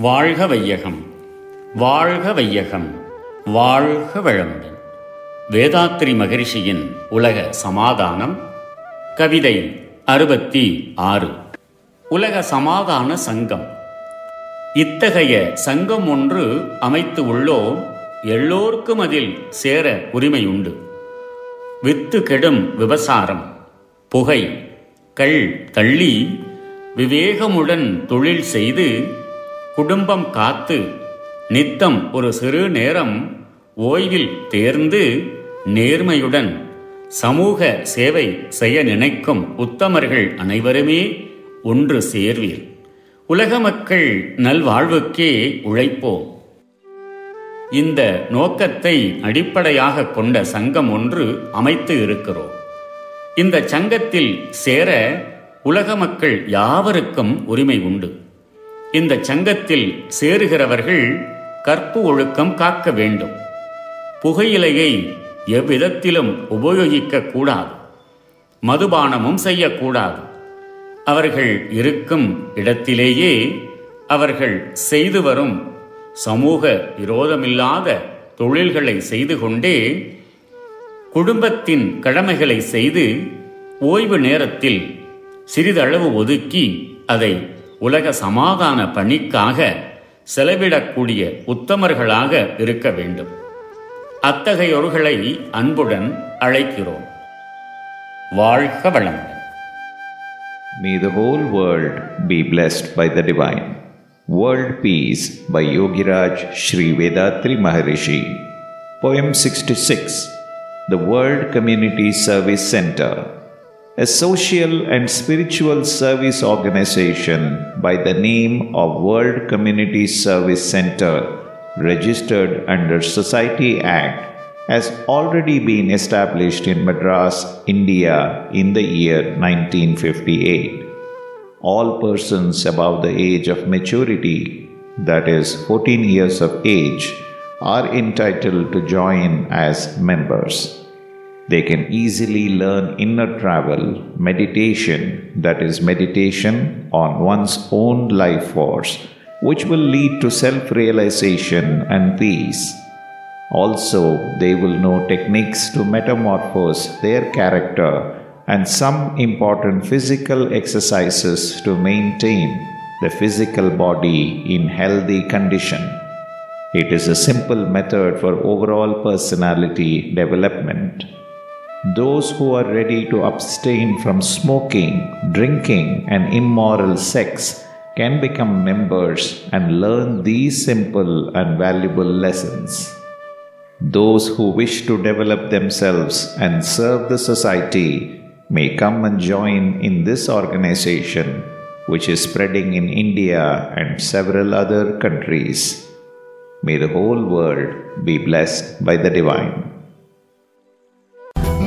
வாழ்க வையகம் வாழ்க வையகம் வாழ்க வளமுடன் வேதாத்ரி மகரிஷியின் உலக சமாதானம் கவிதை அறுபத்தி ஆறு. உலக சமாதான சங்கம். இத்தகைய சங்கம் ஒன்று அமைத்து உள்ளோம் எல்லோருக்கும் அதில் சேர உரிமை உண்டு. வித்து கெடும் விபசாரம் புகை கள் தள்ளி விவேகமுடன் தொழில் செய்து குடும்பம் காத்து நித்தம் ஒரு சிறு நேரம் ஓய்வில் தேர்ந்து நேர்மையுடன் சமூக சேவை செய்ய நினைக்கும் உத்தமர்கள் அனைவருமே ஒன்று சேர்வீர். உலக மக்கள் நல்வாழ்வுக்கே உழைப்போம். இந்த நோக்கத்தை அடிப்படையாக கொண்ட சங்கம் ஒன்று அமைத்து இருக்கிறோம். இந்த சங்கத்தில் சேர உலக மக்கள் யாவருக்கும் உரிமை உண்டு. இந்த சங்கத்தில் சேருகிறவர்கள் கற்பு ஒழுக்கம் காக்க வேண்டும். புகையிலையை எவ்விதத்திலும் உபயோகிக்க கூடாது மதுபானமும் செய்யக்கூடாது. அவர்கள் இருக்கும் இடத்திலேயே அவர்கள் செய்து வரும் சமூக விரோதமில்லாத தொழில்களை செய்து கொண்டே குடும்பத்தின் கடமைகளை செய்து ஓய்வு நேரத்தில் சிறிதளவு ஒதுக்கி அதை உலக சமாதான பணிக்காக செலவிடக்கூடிய உத்தமர்களாக இருக்க வேண்டும் அத்தகையோர்களை அன்புடன் அழைக்கிறோம் வாழ்க வளமுடன் May the whole world be blessed by the divine. World Peace by Yogiraj Sri Vedatri Maharishi. Poem 66 The World Community Service Center. A social and spiritual service organization by the name of World Community Service Center, registered under Society Act, has already been established in Madras, India in the year 1958. All persons above the age of maturity, that is 14 years of age, are entitled to join as members. They can easily learn inner travel, meditation, that is, meditation on one's own life force, which will lead to self realization and peace. Also, they will know techniques to metamorphose their character and some important physical exercises to maintain the physical body in healthy condition. It is a simple method for overall personality development. Those who are ready to abstain from smoking, drinking, and immoral sex can become members and learn these simple and valuable lessons. Those who wish to develop themselves and serve the society may come and join in this organization, which is spreading in India and several other countries. May the whole world be blessed by the divine.